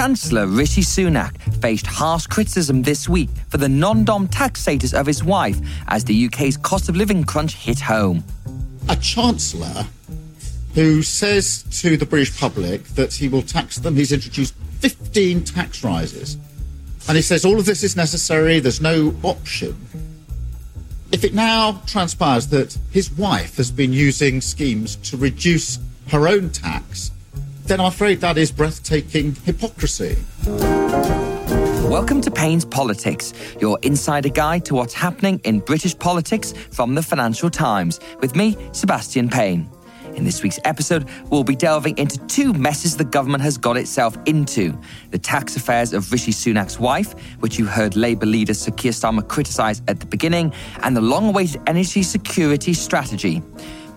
Chancellor, Rishi Sunak, faced harsh criticism this week for the non dom tax status of his wife as the UK's cost of living crunch hit home. A Chancellor who says to the British public that he will tax them, he's introduced 15 tax rises. And he says all of this is necessary, there's no option. If it now transpires that his wife has been using schemes to reduce her own tax, then I'm afraid that is breathtaking hypocrisy. Welcome to Payne's Politics, your insider guide to what's happening in British politics from the Financial Times, with me, Sebastian Payne. In this week's episode, we'll be delving into two messes the government has got itself into the tax affairs of Rishi Sunak's wife, which you heard Labour leader Sir Keir Starmer criticise at the beginning, and the long awaited energy security strategy.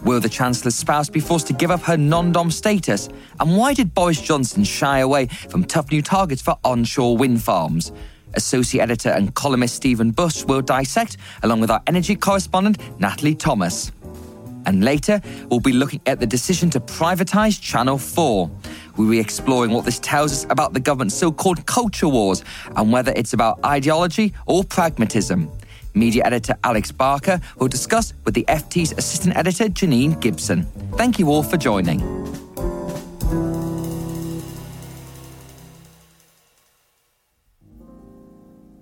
Will the Chancellor's spouse be forced to give up her non dom status? And why did Boris Johnson shy away from tough new targets for onshore wind farms? Associate editor and columnist Stephen Bush will dissect, along with our energy correspondent Natalie Thomas. And later, we'll be looking at the decision to privatise Channel 4. We'll be exploring what this tells us about the government's so called culture wars and whether it's about ideology or pragmatism. Media editor Alex Barker will discuss with the FT's assistant editor Janine Gibson. Thank you all for joining.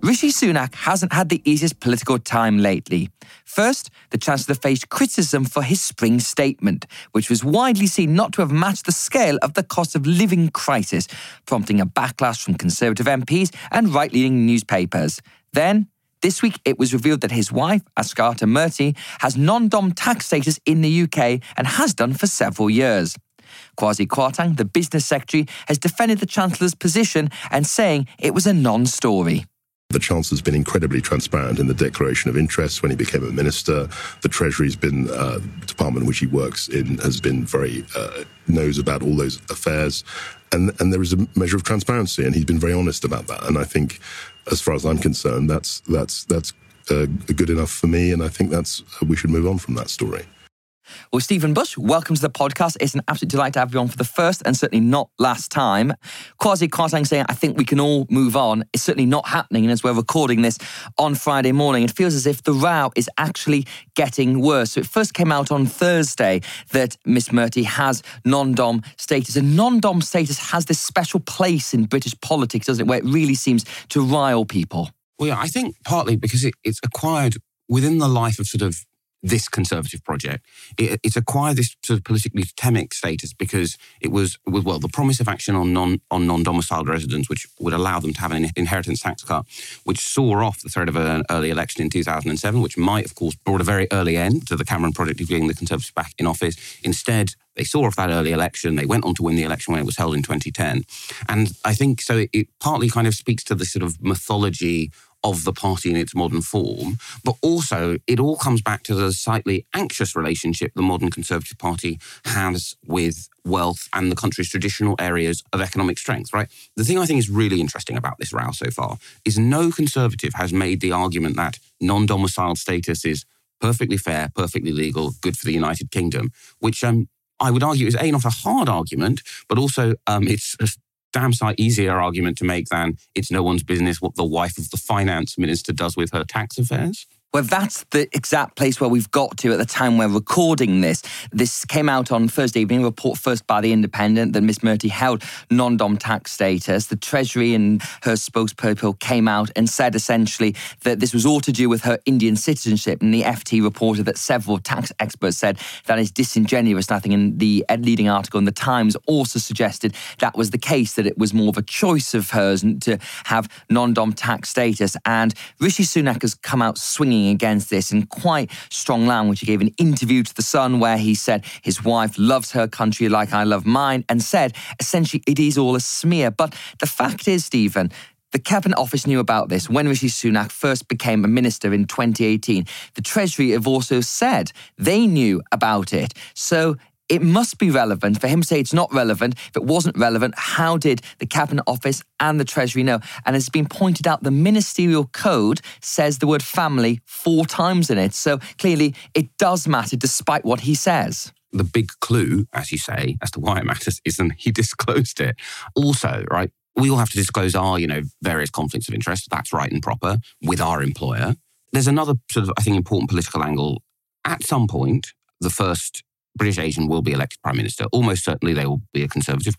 Rishi Sunak hasn't had the easiest political time lately. First, the Chancellor faced criticism for his spring statement, which was widely seen not to have matched the scale of the cost of living crisis, prompting a backlash from Conservative MPs and right leaning newspapers. Then, this week, it was revealed that his wife, Akshata Murty, has non dom tax status in the UK and has done for several years. Kwasi Kwarteng, the business secretary, has defended the Chancellor's position and saying it was a non story. The Chancellor's been incredibly transparent in the declaration of interests when he became a minister. The Treasury's been, uh, department in which he works in, has been very, uh, knows about all those affairs. And, and there is a measure of transparency, and he's been very honest about that. And I think, as far as I'm concerned, that's, that's, that's uh, good enough for me. And I think that's, we should move on from that story. Well, Stephen Bush, welcome to the podcast. It's an absolute delight to have you on for the first and certainly not last time. Kwasi Kwarteng saying, I think we can all move on. It's certainly not happening. And as we're recording this on Friday morning, it feels as if the row is actually getting worse. So it first came out on Thursday that Miss Murty has non dom status. And non dom status has this special place in British politics, doesn't it, where it really seems to rile people? Well, yeah, I think partly because it, it's acquired within the life of sort of this conservative project. It, it's acquired this sort of politically totemic status because it was, well, the promise of action on non on non domiciled residents, which would allow them to have an inheritance tax cut, which saw off the threat of an early election in 2007, which might, of course, brought a very early end to the Cameron project of getting the Conservatives back in office. Instead, they saw off that early election. They went on to win the election when it was held in 2010. And I think so it, it partly kind of speaks to the sort of mythology of the party in its modern form, but also it all comes back to the slightly anxious relationship the modern Conservative Party has with wealth and the country's traditional areas of economic strength, right? The thing I think is really interesting about this row so far is no Conservative has made the argument that non domiciled status is perfectly fair, perfectly legal, good for the United Kingdom, which um, I would argue is A, not a hard argument, but also um, it's damn sight easier argument to make than it's no one's business what the wife of the finance minister does with her tax affairs. Well, that's the exact place where we've got to at the time we're recording this. This came out on Thursday evening, a report first by The Independent that Miss Murty held non dom tax status. The Treasury and her spokesperson came out and said essentially that this was all to do with her Indian citizenship. And the FT reported that several tax experts said that is disingenuous. Nothing in the leading article in The Times also suggested that was the case, that it was more of a choice of hers to have non dom tax status. And Rishi Sunak has come out swinging against this in quite strong language. He gave an interview to The Sun where he said his wife loves her country like I love mine and said essentially it is all a smear. But the fact is, Stephen, the Cabinet Office knew about this when Rishi Sunak first became a minister in 2018. The Treasury have also said they knew about it. So it must be relevant. For him to say it's not relevant, if it wasn't relevant, how did the Cabinet Office and the Treasury know? And has been pointed out, the ministerial code says the word family four times in it. So clearly it does matter despite what he says the big clue, as you say, as to why it matters, isn't he disclosed it. Also, right, we all have to disclose our, you know, various conflicts of interest. That's right and proper with our employer. There's another sort of, I think, important political angle. At some point, the first British Asian will be elected prime minister. Almost certainly they will be a conservative.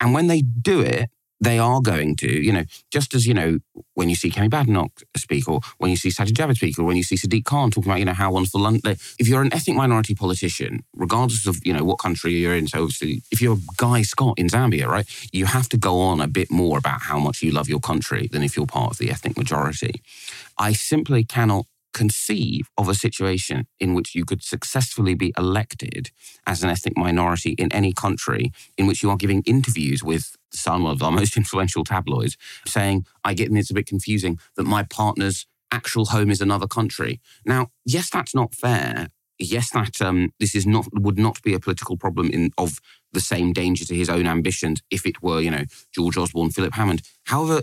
And when they do it, they are going to, you know, just as, you know, when you see Kemi Badenoch speak or when you see Sajid Javid speak or when you see Sadiq Khan talking about, you know, how wonderful London, if you're an ethnic minority politician, regardless of, you know, what country you're in, so obviously if you're Guy Scott in Zambia, right, you have to go on a bit more about how much you love your country than if you're part of the ethnic majority. I simply cannot conceive of a situation in which you could successfully be elected as an ethnic minority in any country in which you are giving interviews with some of our most influential tabloids saying, I get it's a bit confusing that my partner's actual home is another country. Now, yes, that's not fair. Yes, that um, this is not would not be a political problem in of the same danger to his own ambitions if it were, you know, George Osborne, Philip Hammond. However,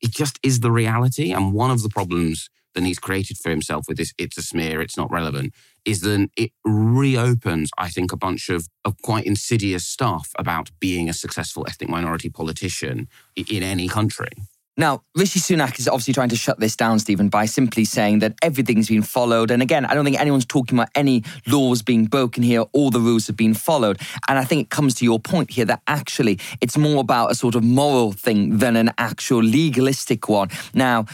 it just is the reality. And one of the problems that he's created for himself with this it's a smear, it's not relevant, is then it reopens, I think, a bunch of, of quite insidious stuff about being a successful ethnic minority politician in any country. Now, Rishi Sunak is obviously trying to shut this down, Stephen, by simply saying that everything's been followed. And again, I don't think anyone's talking about any laws being broken here. All the rules have been followed. And I think it comes to your point here that actually it's more about a sort of moral thing than an actual legalistic one. Now,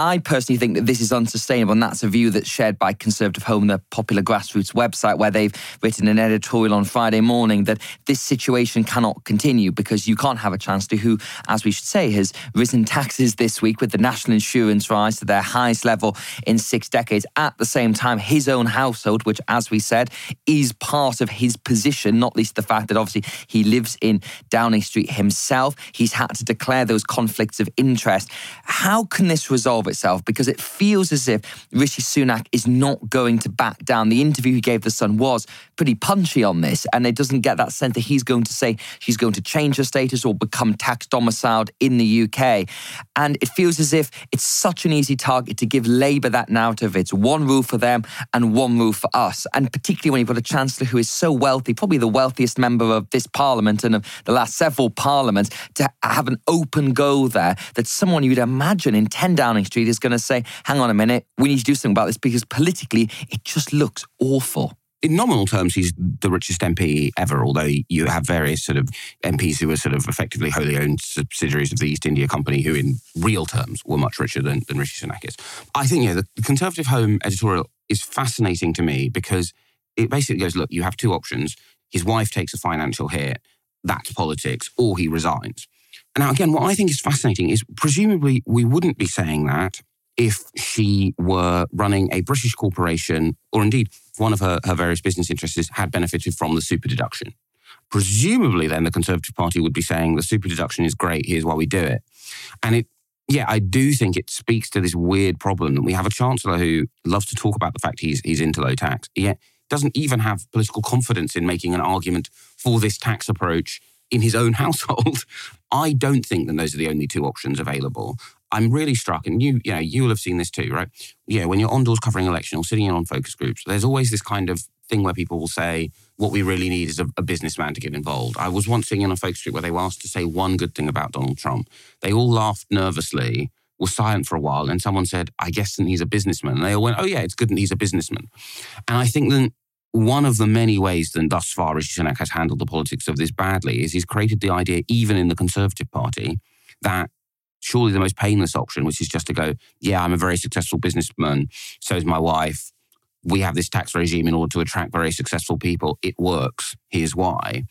I personally think that this is unsustainable, and that's a view that's shared by Conservative Home, the popular grassroots website, where they've written an editorial on Friday morning that this situation cannot continue because you can't have a Chancellor who, as we should say, has risen taxes this week with the national insurance rise to their highest level in six decades. At the same time, his own household, which, as we said, is part of his position, not least the fact that obviously he lives in Downing Street himself, he's had to declare those conflicts of interest. How can this resolve? Itself because it feels as if Rishi Sunak is not going to back down. The interview he gave The Sun was pretty punchy on this, and it doesn't get that sense that he's going to say she's going to change her status or become tax domiciled in the UK. And it feels as if it's such an easy target to give Labour that narrative. It's one rule for them and one rule for us. And particularly when you've got a Chancellor who is so wealthy, probably the wealthiest member of this Parliament and of the last several parliaments, to have an open goal there that someone you'd imagine in 10 Downing Street Is going to say, hang on a minute, we need to do something about this because politically it just looks awful in nominal terms, he's the richest MP ever, although you have various sort of MPs who are sort of effectively wholly owned subsidiaries of the East India Company who, in real terms, were much richer than, than Rishi Sunak is. I think, yeah, the, the Conservative Home editorial is fascinating to me because it basically goes, look, you have two options. His wife takes a financial hit, that's politics, or he resigns. Now, again, what I think is fascinating is presumably we wouldn't be saying that if she were running a British corporation, or indeed one of her, her various business interests had benefited from the super deduction. Presumably, then the Conservative Party would be saying the super deduction is great, here's why we do it. And it, yeah, I do think it speaks to this weird problem that we have a chancellor who loves to talk about the fact he's, he's into low tax, yet doesn't even have political confidence in making an argument for this tax approach in his own household. I don't think that those are the only two options available. I'm really struck, and you, you know, you will have seen this too, right? Yeah, when you're on doors covering election or sitting in on focus groups, there's always this kind of thing where people will say, what we really need is a, a, businessman to get involved. I was once sitting in a focus group where they were asked to say one good thing about Donald Trump. They all laughed nervously, were silent for a while, and someone said, I guess that he's a businessman. And they all went, oh yeah, it's good that he's a businessman. And I think then one of the many ways that thus far Rishi Sunak has handled the politics of this badly is he's created the idea, even in the Conservative Party, that surely the most painless option, which is just to go, yeah, I'm a very successful businessman, so is my wife. We have this tax regime in order to attract very successful people. It works. Here's why.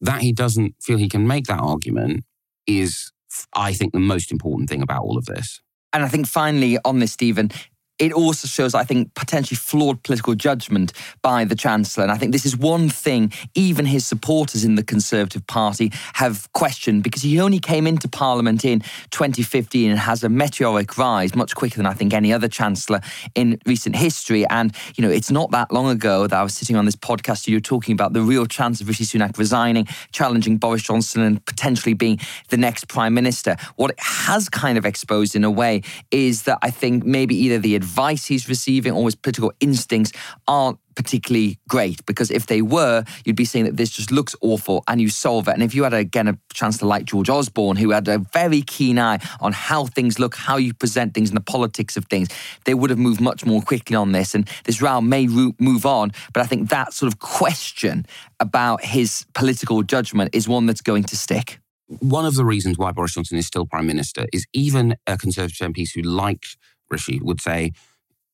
That he doesn't feel he can make that argument is, I think, the most important thing about all of this. And I think finally on this, Stephen, it also shows, I think, potentially flawed political judgment by the Chancellor. And I think this is one thing even his supporters in the Conservative Party have questioned because he only came into Parliament in 2015 and has a meteoric rise much quicker than I think any other Chancellor in recent history. And, you know, it's not that long ago that I was sitting on this podcast and you were talking about the real chance of Rishi Sunak resigning, challenging Boris Johnson, and potentially being the next Prime Minister. What it has kind of exposed in a way is that I think maybe either the advice he's receiving or his political instincts aren't particularly great because if they were, you'd be saying that this just looks awful and you solve it. And if you had again a chance to like George Osborne, who had a very keen eye on how things look, how you present things, and the politics of things, they would have moved much more quickly on this. And this row may move on, but I think that sort of question about his political judgment is one that's going to stick. One of the reasons why Boris Johnson is still prime minister is even a Conservative MPs who liked Rishi would say,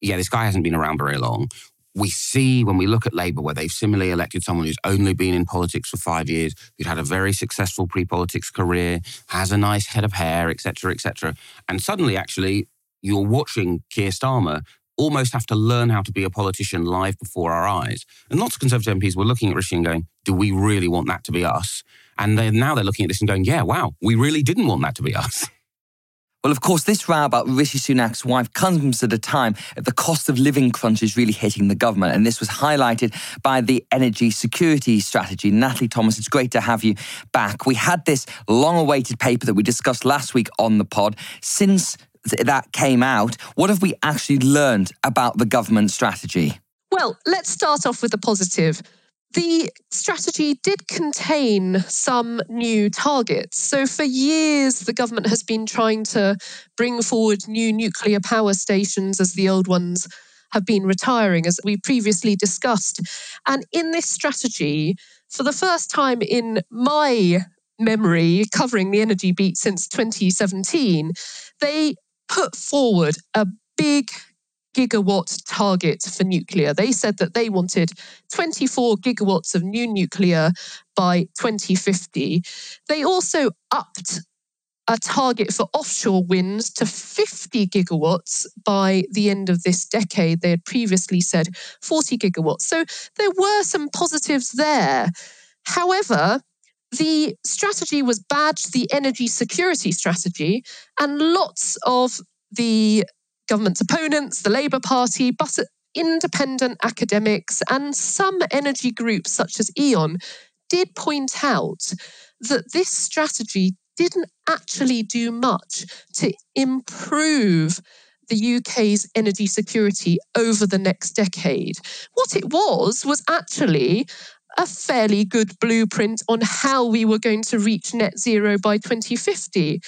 yeah, this guy hasn't been around very long we see when we look at Labour, where they've similarly elected someone who's only been in politics for five years, who'd had a very successful pre-politics career, has a nice head of hair, etc., etc., and suddenly, actually, you're watching Keir Starmer almost have to learn how to be a politician live before our eyes. And lots of Conservative MPs were looking at Rishi and going, "Do we really want that to be us?" And now they're looking at this and going, "Yeah, wow, we really didn't want that to be us." Well, of course, this row about Rishi Sunak's wife comes at a time at the cost of living crunch is really hitting the government. And this was highlighted by the energy security strategy. Natalie Thomas, it's great to have you back. We had this long awaited paper that we discussed last week on the pod. Since that came out, what have we actually learned about the government strategy? Well, let's start off with the positive. The strategy did contain some new targets. So, for years, the government has been trying to bring forward new nuclear power stations as the old ones have been retiring, as we previously discussed. And in this strategy, for the first time in my memory, covering the energy beat since 2017, they put forward a big gigawatt target for nuclear. They said that they wanted 24 gigawatts of new nuclear by 2050. They also upped a target for offshore winds to 50 gigawatts by the end of this decade. They had previously said 40 gigawatts. So there were some positives there. However, the strategy was badged the energy security strategy, and lots of the government's opponents, the Labour Party, but independent academics and some energy groups such as E.ON did point out that this strategy didn't actually do much to improve the UK's energy security over the next decade. What it was was actually a fairly good blueprint on how we were going to reach net zero by 2050.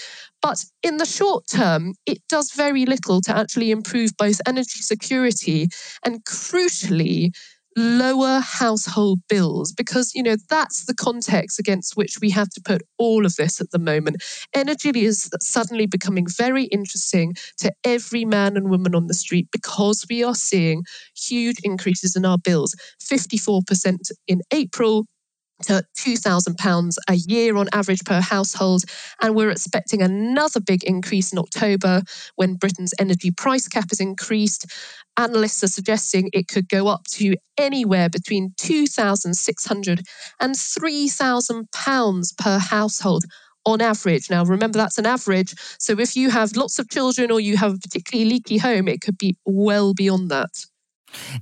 But in the short term, it does very little to actually improve both energy security and, crucially, lower household bills because you know that's the context against which we have to put all of this at the moment. Energy is suddenly becoming very interesting to every man and woman on the street because we are seeing huge increases in our bills. 54% in april to £2,000 a year on average per household. And we're expecting another big increase in October when Britain's energy price cap is increased. Analysts are suggesting it could go up to anywhere between £2,600 and £3,000 per household on average. Now, remember that's an average. So if you have lots of children or you have a particularly leaky home, it could be well beyond that.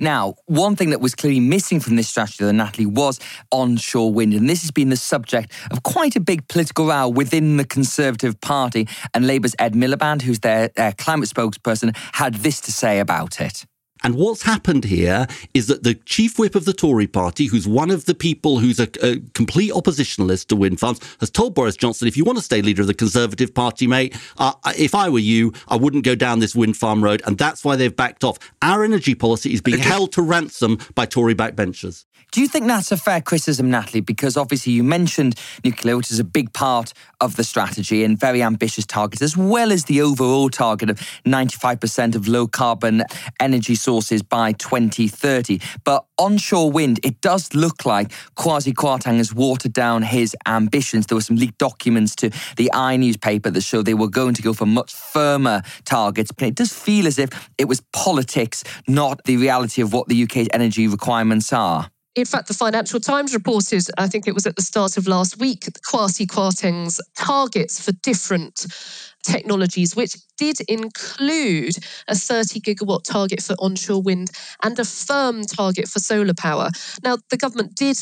Now, one thing that was clearly missing from this strategy, though, Natalie, was onshore wind. And this has been the subject of quite a big political row within the Conservative Party. And Labour's Ed Miliband, who's their, their climate spokesperson, had this to say about it. And what's happened here is that the chief whip of the Tory party, who's one of the people who's a, a, complete oppositionalist to wind farms, has told Boris Johnson, if you want to stay leader of the Conservative Party, mate, uh, if I were you, I wouldn't go down this wind farm road. And that's why they've backed off. Our energy policy is being held to ransom by Tory backbenchers. Do you think that's a fair criticism, Natalie? Because obviously you mentioned nuclear, which is a big part of the strategy and very ambitious targets, as well as the overall target of 95% of low carbon energy sources by 2030. But onshore wind, it does look like Kwasi Kwarteng has watered down his ambitions. There were some leaked documents to the i newspaper that showed they were going to go for much firmer targets. But it does feel as if it was politics, not the reality of what the UK's energy requirements are. In fact, the Financial Times reported, I think it was at the start of last week, Kwasi Kwarteng's targets for different technologies, which did include a 30 gigawatt target for onshore wind and a firm target for solar power. Now, the government did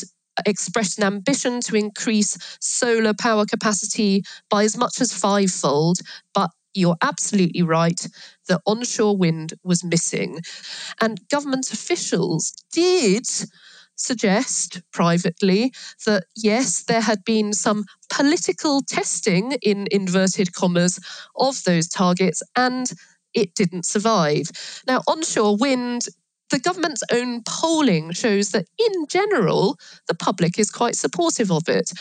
express an ambition to increase solar power capacity by as much as fivefold, but you're absolutely right. The onshore wind was missing. And government officials did suggest privately that yes, there had been some political testing in inverted commas of those targets and it didn't survive. Now, onshore wind the government's own polling shows that, in general, the public is quite supportive of it.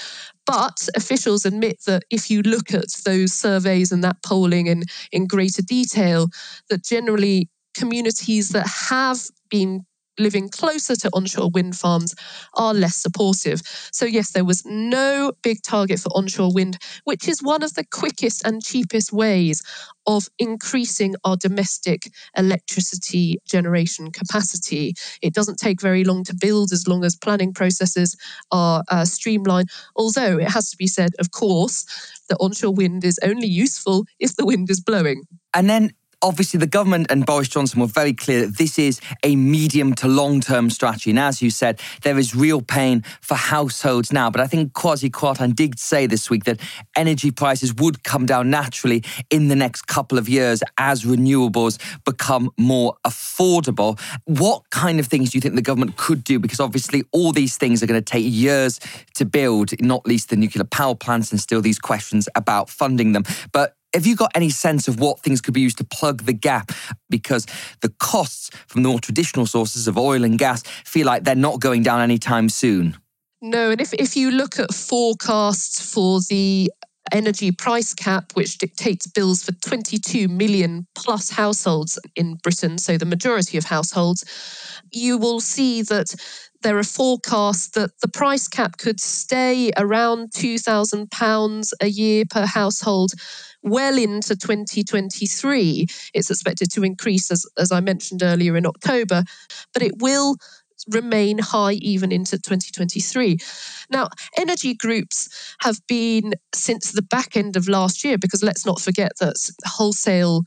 But officials admit that if you look at those surveys and that polling in, in greater detail, that generally communities that have been living closer to onshore wind farms are less supportive. So, yes, there was no big target for onshore wind, which is one of the quickest and cheapest ways of increasing our domestic electricity generation capacity. It doesn't take very long to build as long as planning processes are uh, streamlined. Although it has to be said, of course, that onshore wind is only useful if the wind is blowing. And then obviously the government and Boris Johnson were very clear that this is a medium to long term strategy. And as you said, there is real pain for households now. But I think Kwasi Kwarteng did say this week that energy prices would come down naturally in the next couple of years as renewables become more affordable. What kind of things do you think the government could do? Because obviously all these things are going to take years to build, not least the nuclear power plants and still these questions about funding them. But have you got any sense of what things could be used to plug the gap? Because the costs from the more traditional sources of oil and gas feel like they're not going down anytime soon. No, and if, if you look at forecasts for the energy price cap, which dictates bills for 22 million plus households in Britain, so the majority of households, you will see that there are forecasts that the price cap could stay around £2,000 a year per household well into 2023. It's expected to increase, as, as I mentioned earlier, in October, but it will remain high even into 2023. Now, energy groups have been since the back end of last year, because let's not forget that wholesale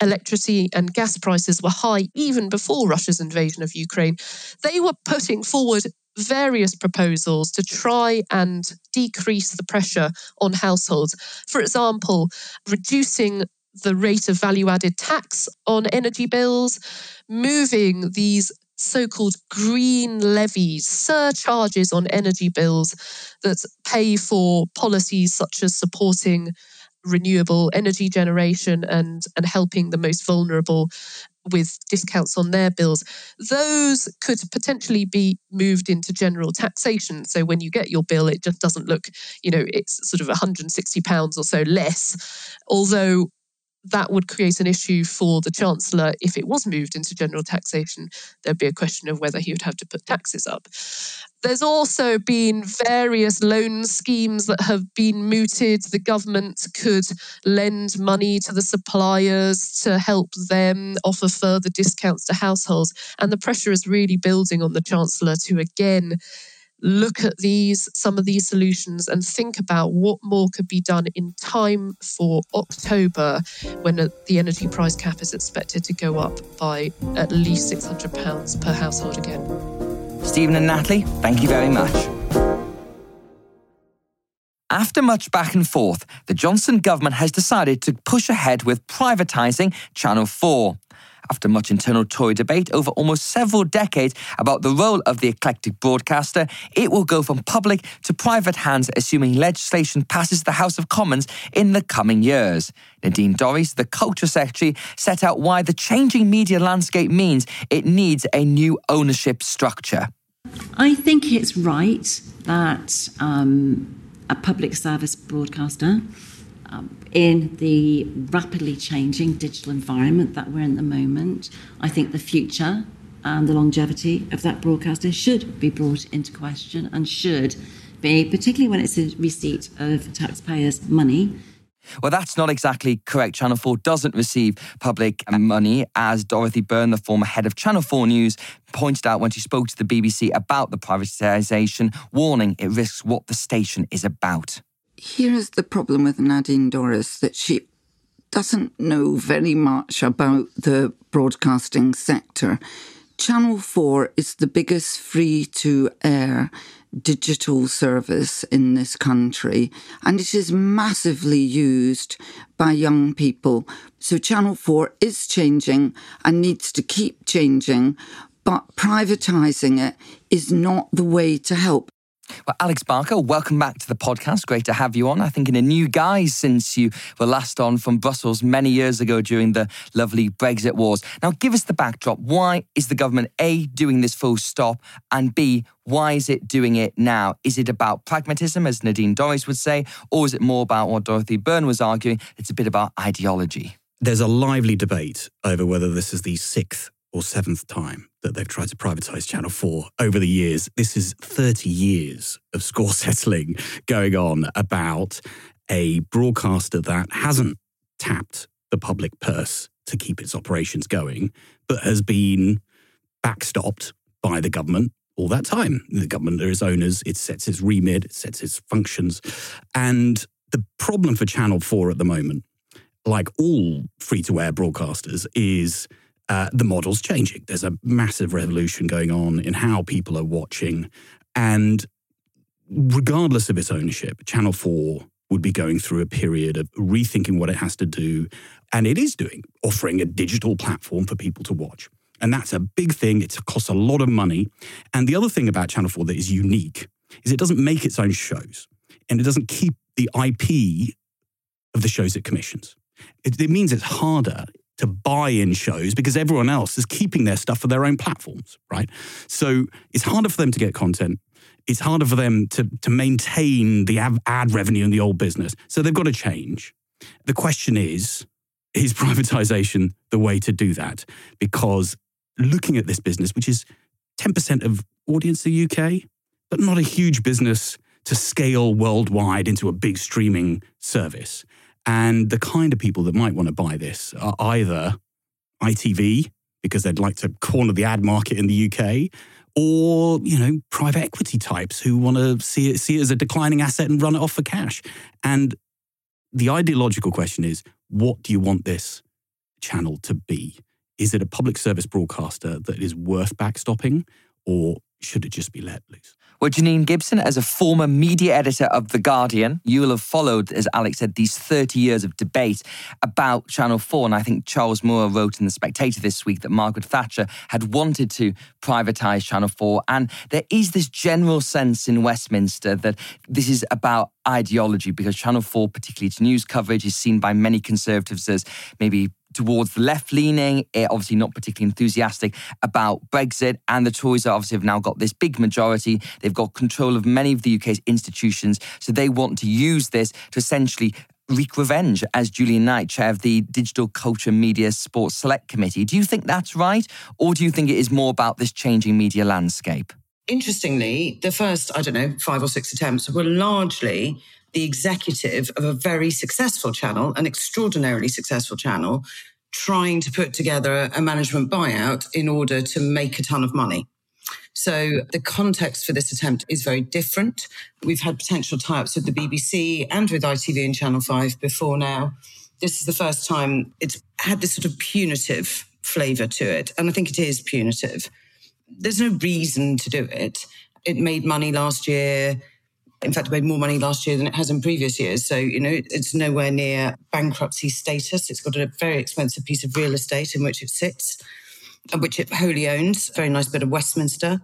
electricity and gas prices were high even before Russia's invasion of Ukraine. They were putting forward various proposals to try and decrease the pressure on households. For example, reducing the rate of value added tax on energy bills, moving these so called green levies, surcharges on energy bills that pay for policies such as supporting renewable energy generation and, and helping the most vulnerable with discounts on their bills, those could potentially be moved into general taxation. So when you get your bill, it just doesn't look, you know, it's sort of 160 pounds or so less. Although that would create an issue for the Chancellor if it was moved into general taxation. There'd be a question of whether he would have to put taxes up. There's also been various loan schemes that have been mooted. The government could lend money to the suppliers to help them offer further discounts to households. And the pressure is really building on the Chancellor to again look at these some of these solutions and think about what more could be done in time for October when the energy price cap is expected to go up by at least 600 pounds per household again. Stephen and Natalie, thank you very much. After much back and forth, the Johnson government has decided to push ahead with privatising Channel 4 after much internal Tory debate over almost several decades about the role of the eclectic broadcaster, it will go from public to private hands, assuming legislation passes the House of Commons in the coming years. Nadine Dorries, the Culture Secretary, set out why the changing media landscape means it needs a new ownership structure. I think it's right that um, a public service broadcaster um, in the rapidly changing digital environment that we're in at the moment. I think the future and the longevity of that broadcaster should be brought into question and should be, particularly when it's a receipt of taxpayers' money. Well, that's not exactly correct. Channel 4 doesn't receive public money, as Dorothy Byrne, the former head of Channel 4 News, pointed out when she spoke to the BBC about the privatisation, warning it risks what the station is about. Here's the problem with Nadine Dorries that she doesn't know very much about the broadcasting sector. Channel 4 is the biggest free to air digital service in this country, and it is massively used by young people. So, Channel 4 is changing and needs to keep changing, but privatising it is not the way to help. Well, Alex Barker, welcome back to the podcast. Great to have you on. I think in a new guise since you were last on from Brussels many years ago during the lovely Brexit wars. Now, give us the backdrop. Why is the government A, doing this full stop, and B, why is it doing it now? Is it about pragmatism, as Nadine Dorries would say, or is it more about what Dorothy Byrne was arguing? It's a bit about ideology. There's a lively debate over whether this is the sixth or seventh time that they've tried to privatise Channel 4 over the years. This is 30 years of score settling going on about a broadcaster that hasn't tapped the public purse to keep its operations going, but has been backstopped by the government all that time. The government are its owners, it sets its remit, it sets its functions. And the problem for Channel 4 at the moment, like all free to air broadcasters, is uh, the model's changing. There's a massive revolution going on in how people are watching. And regardless of its ownership, Channel 4 would be going through a period of rethinking what it has to do. And it is doing, offering a digital platform for people to watch. And that's a big thing. It costs a lot of money. And the other thing about Channel 4 that is unique is it doesn't make its own shows and it doesn't keep the IP of the shows it commissions. It, it means it's harder to buy in shows because everyone else is keeping their stuff for their own platforms, right? So it's harder for them to get content. It's harder for them to, to maintain the ad revenue in the old business. So they've got to change. The question is is privatization the way to do that? Because looking at this business, which is 10% of audience in the UK, but not a huge business to scale worldwide into a big streaming service. And the kind of people that might want to buy this are either ITV, because they'd like to corner the ad market in the UK, or you know private equity types who want to see it see it as a declining asset and run it off for cash. And the ideological question is, what do you want this channel to be? Is it a public service broadcaster that is worth backstopping, or should it just be let loose? Well, Janine Gibson, as a former media editor of The Guardian, you will have followed, as Alex said, these 30 years of debate about Channel 4. And I think Charles Moore wrote in The Spectator this week that Margaret Thatcher had wanted to privatise Channel 4. And there is this general sense in Westminster that this is about ideology because Channel 4, particularly its news coverage, is seen by many Conservatives as maybe towards the left leaning, eh, obviously not particularly enthusiastic about Brexit. And the Tories obviously have now got this big majority. They've got control of many of the UK's institutions. So they want to use this to essentially wreak revenge as Julian Knight, chair of the Digital Culture Media Sports Select Committee. Do you think that's right? Or do you think it is more about this changing media landscape? Interestingly, the first, I don't know, five or six attempts were largely the executive of a very successful channel, an extraordinarily successful channel, trying to put together a management buyout in order to make a ton of money. So the context for this attempt is very different. We've had potential tie ups with the BBC and with ITV and Channel 5 before now. This is the first time it's had this sort of punitive flavour to it. And I think it is punitive. There's no reason to do it. It made money last year in fact, it made more money last year than it has in previous years. So, you know, it's nowhere near bankruptcy status. It's got a very expensive piece of real estate in which it sits, uh, which it wholly owns. Very nice bit of Westminster.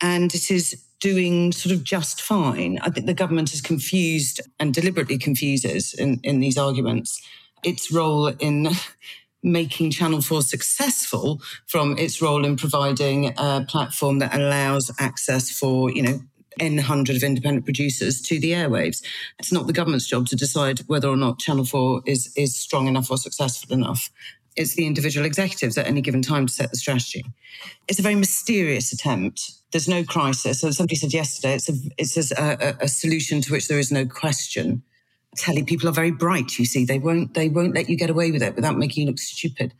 And it is doing sort of just fine. I think the government is confused and deliberately confuses in, in these arguments its role in making Channel 4 successful from its role in providing a platform that allows access for, you know, N hundred of independent producers to the airwaves. It's not the government's job to decide whether or not Channel 4 is, is strong enough or successful enough. It's the individual executives at any given time to set the strategy. It's a very mysterious attempt. There's no crisis. So somebody said yesterday, it's a it's a, a solution to which there is no question. Telly people are very bright. You see, they won't they won't let you get away with it without making you look stupid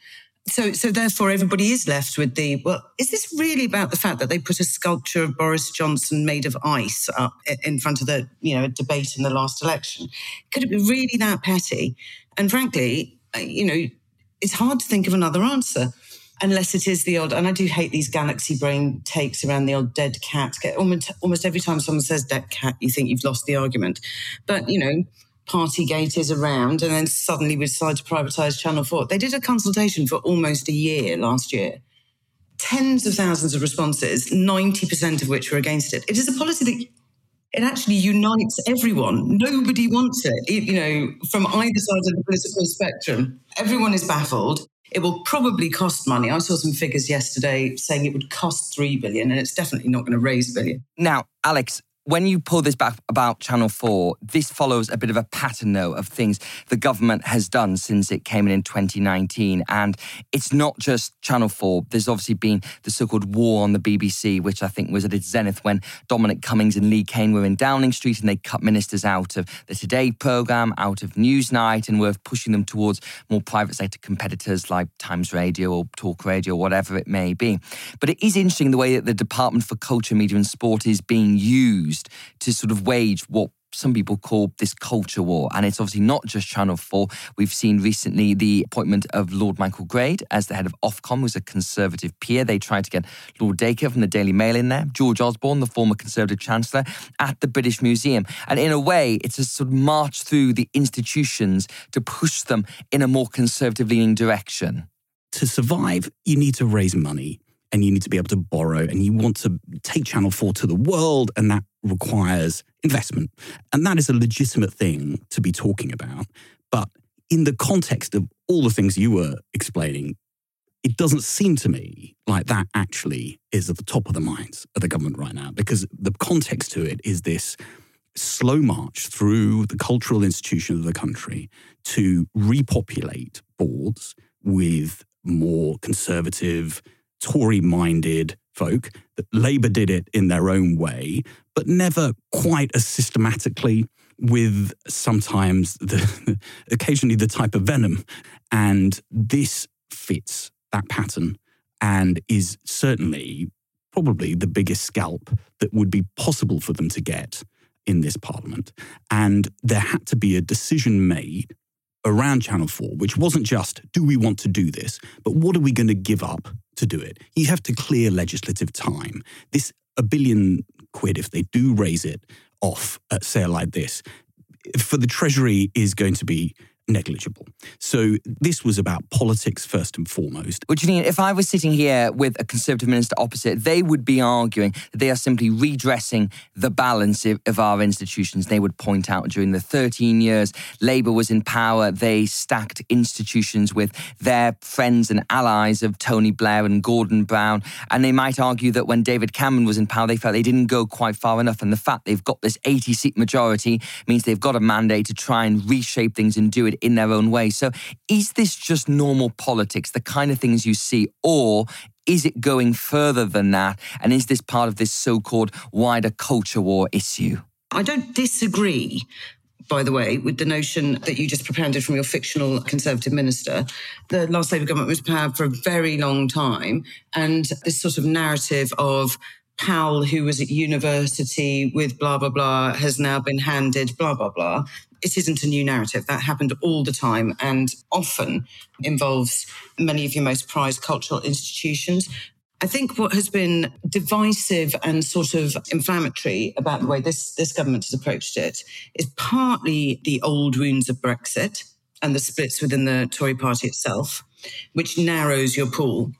so so therefore everybody is left with the well is this really about the fact that they put a sculpture of Boris Johnson made of ice up in front of the you know debate in the last election? Could it be really that petty? And frankly uh, you know it's hard to think of another answer unless it is the odd and I do hate these galaxy brain takes around the old dead cat. Almost almost every time someone says dead cat you think you've lost the argument. But you know Partygate is around, and then suddenly we decide to privatise Channel 4. They did a consultation for almost a year last year. Tens of thousands of responses, 90% of which were against it. It is a policy that it actually unites everyone. Nobody wants it, it, you know, from either side of the political spectrum. Everyone is baffled. It will probably cost money. I saw some figures yesterday saying it would cost 3 billion, and it's definitely not going to raise a billion. Now, Alex, when you pull this back about Channel 4, this follows a bit of a pattern, though, of things the government has done since it came in in 2019. And it's not just Channel 4. There's obviously been the so called war on the BBC, which I think was at its zenith when Dominic Cummings and Lee Cain were in Downing Street and they cut ministers out of the Today programme, out of Newsnight, and were pushing them towards more private sector competitors like Times Radio or Talk Radio, whatever it may be. But it is interesting the way that the Department for Culture, Media and Sport is being used used to sort of wage what some people call this culture war. And it's obviously not just Channel 4. We've seen recently the appointment of Lord Michael Grade as the head of Ofcom, who's a Conservative peer. They tried to get Lord Dacre from the Daily Mail in there, George Osborne, the former Conservative Chancellor, at the British Museum. And in a way, it's a sort of march through the institutions to push them in a more conservative leaning direction. To survive, you need to raise money and you need to be able to borrow and you want to take Channel 4 to the world, and that requires investment. And that is a legitimate thing to be talking about. But in the context of all the things you were explaining, it doesn't seem to me like that actually is at the top of the minds of the government right now, because the context to it is this slow march through the cultural institutions of the country to repopulate boards with more conservative, Tory minded folk, that Labour did it in their own way, but never quite as systematically with sometimes the occasionally the type of venom. And this fits that pattern and is certainly probably the biggest scalp that would be possible for them to get in this parliament. And there had to be a decision made around Channel 4, which wasn't just, do we want to do this, but what are we going to give up to do it? You have to clear legislative time. This, a billion quid, if they do raise it off at sale like this, for the Treasury is going to be negligible. So this was about politics first and foremost. Well, Janine, if I was sitting here with a Conservative minister opposite, they would be arguing that they are simply redressing the balance of our institutions. They would point out during the 13 years Labour was in power, they stacked institutions with their friends and allies of Tony Blair and Gordon Brown. And they might argue that when David Cameron was in power, they felt they didn't go quite far enough. And the fact they've got this 80 seat majority means they've got a mandate to try and reshape things and do it in their own way. So is this just normal politics, the kind of things you see, or is it going further than that? And is this part of this so called wider culture war issue? I don't disagree by the way, with the notion that you just propounded from your fictional Conservative minister. The last Labour government was power for a very long time. And this sort of narrative of Powell, who was at university with blah, blah, blah, has now been handed blah, blah, blah. It isn't a new narrative. That happened all the time and often involves many of your most prized cultural institutions. I think what has been divisive and sort of inflammatory about the way this, this government has approached it is partly the old wounds of Brexit and the splits within the Tory party itself, which narrows your pool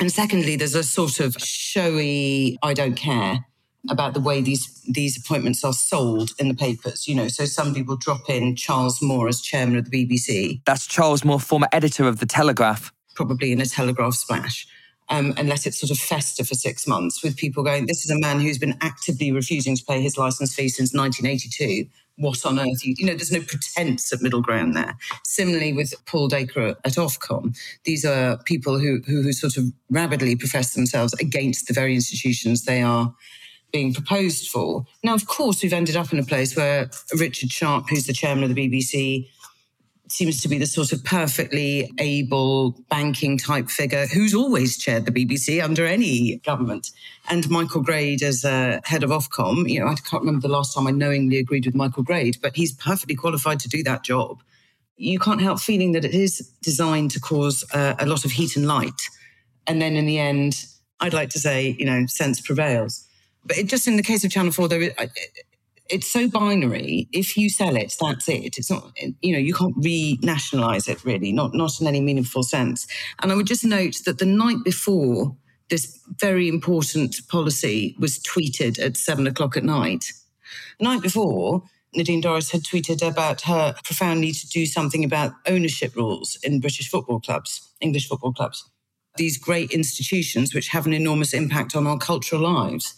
and secondly, there's a sort of showy, I don't care about the way these these appointments are sold in the papers. You know, so some people drop in Charles Moore as chairman of the BBC. That's Charles Moore, former editor of the Telegraph. Probably in a Telegraph splash. Um, and let it sort of fester for six months with people going, this is a man who's been actively refusing to pay his license fee since 1982. what on earth you, you know there's no pretense of middle ground there similarly with paul dacre at ofcom these are people who, who who sort of rabidly profess themselves against the very institutions they are being proposed for now of course we've ended up in a place where richard sharp who's the chairman of the bbc seems to be the sort of perfectly able banking type figure who's always chaired the BBC under any government. And Michael Grade as uh, head of Ofcom, you know, I can't remember the last time I knowingly agreed with Michael Grade, but he's perfectly qualified to do that job. You can't help feeling that it is designed to cause uh, a lot of heat and light. And then in the end, I'd like to say, you know, sense prevails. But it, just in the case of Channel 4, there, it's so binary. If you sell it, that's it. It's not, you know, you can't re-nationalize it really, not not in any meaningful sense. And I would just note that the night before this very important policy was tweeted at seven o'clock at night, the night before, Nadine Dorries had tweeted about her profound need to do something about ownership rules in British football clubs, English football clubs. These great institutions which have an enormous impact on our cultural lives.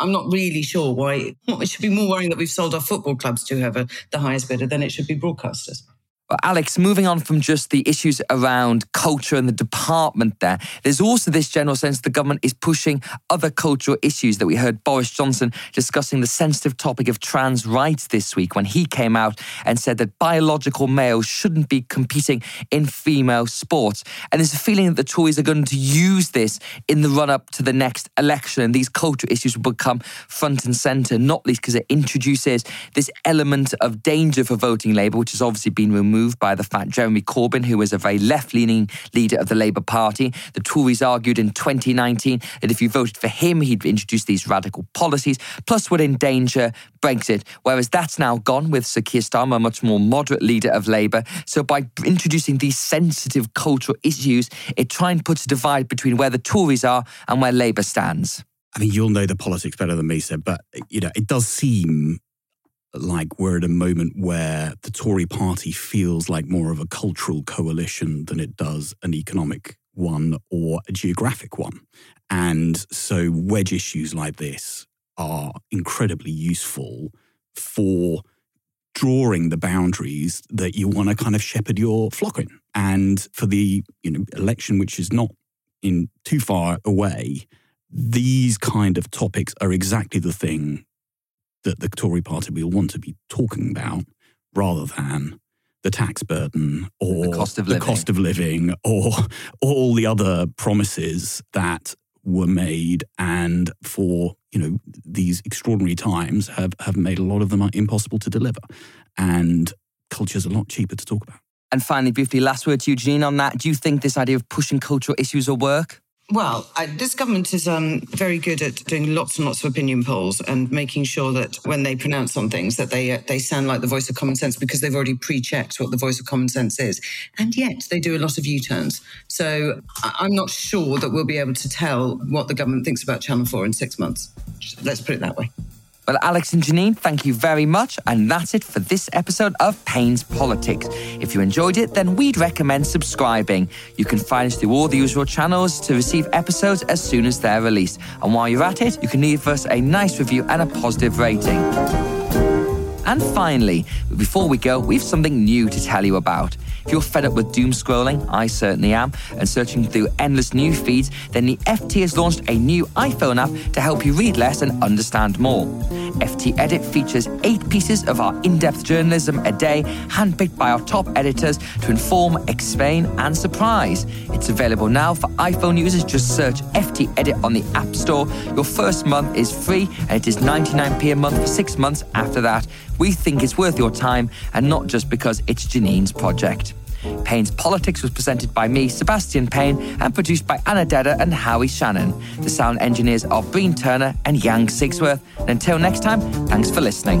I'm not really sure why it should be more worrying that we've sold our football clubs to whoever the highest bidder than it should be broadcasters. Alex, moving on from just the issues around culture and the department there, there's also this general sense the government is pushing other cultural issues that we heard Boris Johnson discussing the sensitive topic of trans rights this week when he came out and said that biological males shouldn't be competing in female sports. And there's a feeling that the Tories are going to use this in the run up to the next election. And these cultural issues will become front and centre, not least because it introduces this element of danger for voting Labour, which has obviously been removed by the fact Jeremy Corbyn, who was a very left leaning leader of the Labour Party, the Tories argued in 2019 that if you voted for him, he'd introduce these radical policies, plus would endanger Brexit. Whereas that's now gone with Sir Keir Starmer, a much more moderate leader of Labour. So by introducing these sensitive cultural issues, it tries and puts a divide between where the Tories are and where Labour stands. I mean, you'll know the politics better than me, Seb, but you know, it does seem like we're at a moment where the Tory party feels like more of a cultural coalition than it does an economic one or a geographic one. And so wedge issues like this are incredibly useful for drawing the boundaries that you want to kind of shepherd your flock in. And for the you know election which is not in too far away, these kind of topics are exactly the thing that the Tory party will want to be talking about rather than the tax burden or the cost of living, cost of living or all the other promises that were made. And for you know these extraordinary times have have made a lot of them impossible to deliver. And culture's a lot cheaper to talk about. And finally briefly last word to Janine on that. Do you think this idea of pushing cultural issues will work well, I, this government is um, very good at doing lots and lots of opinion polls and making sure that when they pronounce on things, that they uh, they sound like the voice of common sense because they've already pre-checked what the voice of common sense is, and yet they do a lot of U-turns. So I'm not sure that we'll be able to tell what the government thinks about Channel Four in six months. Let's put it that way. Well, Alex and Janine, thank you very much. And that's it for this episode of Payne's Politics. If you enjoyed it, then we'd recommend subscribing. You can find us through all the usual channels to receive episodes as soon as they're released. And while you're at it, you can leave us a nice review and a positive rating. And finally, before we go, we've something new to tell you about. If you're fed up with doom scrolling, I certainly am, and searching through endless news feeds, then the FT has launched a new iPhone app to help you read less and understand more. FT Edit features eight pieces of our in depth journalism a day, handpicked by our top editors to inform, explain, and surprise. It's available now for iPhone users. Just search FT Edit on the App Store. Your first month is free, and it is 99p a month for six months after that. We think it's worth your time, and not just because it's Janine's project. Payne's Politics was presented by me, Sebastian Payne, and produced by Anna Dedder and Howie Shannon. The sound engineers are Breen Turner and Yang Sigsworth. And until next time, thanks for listening.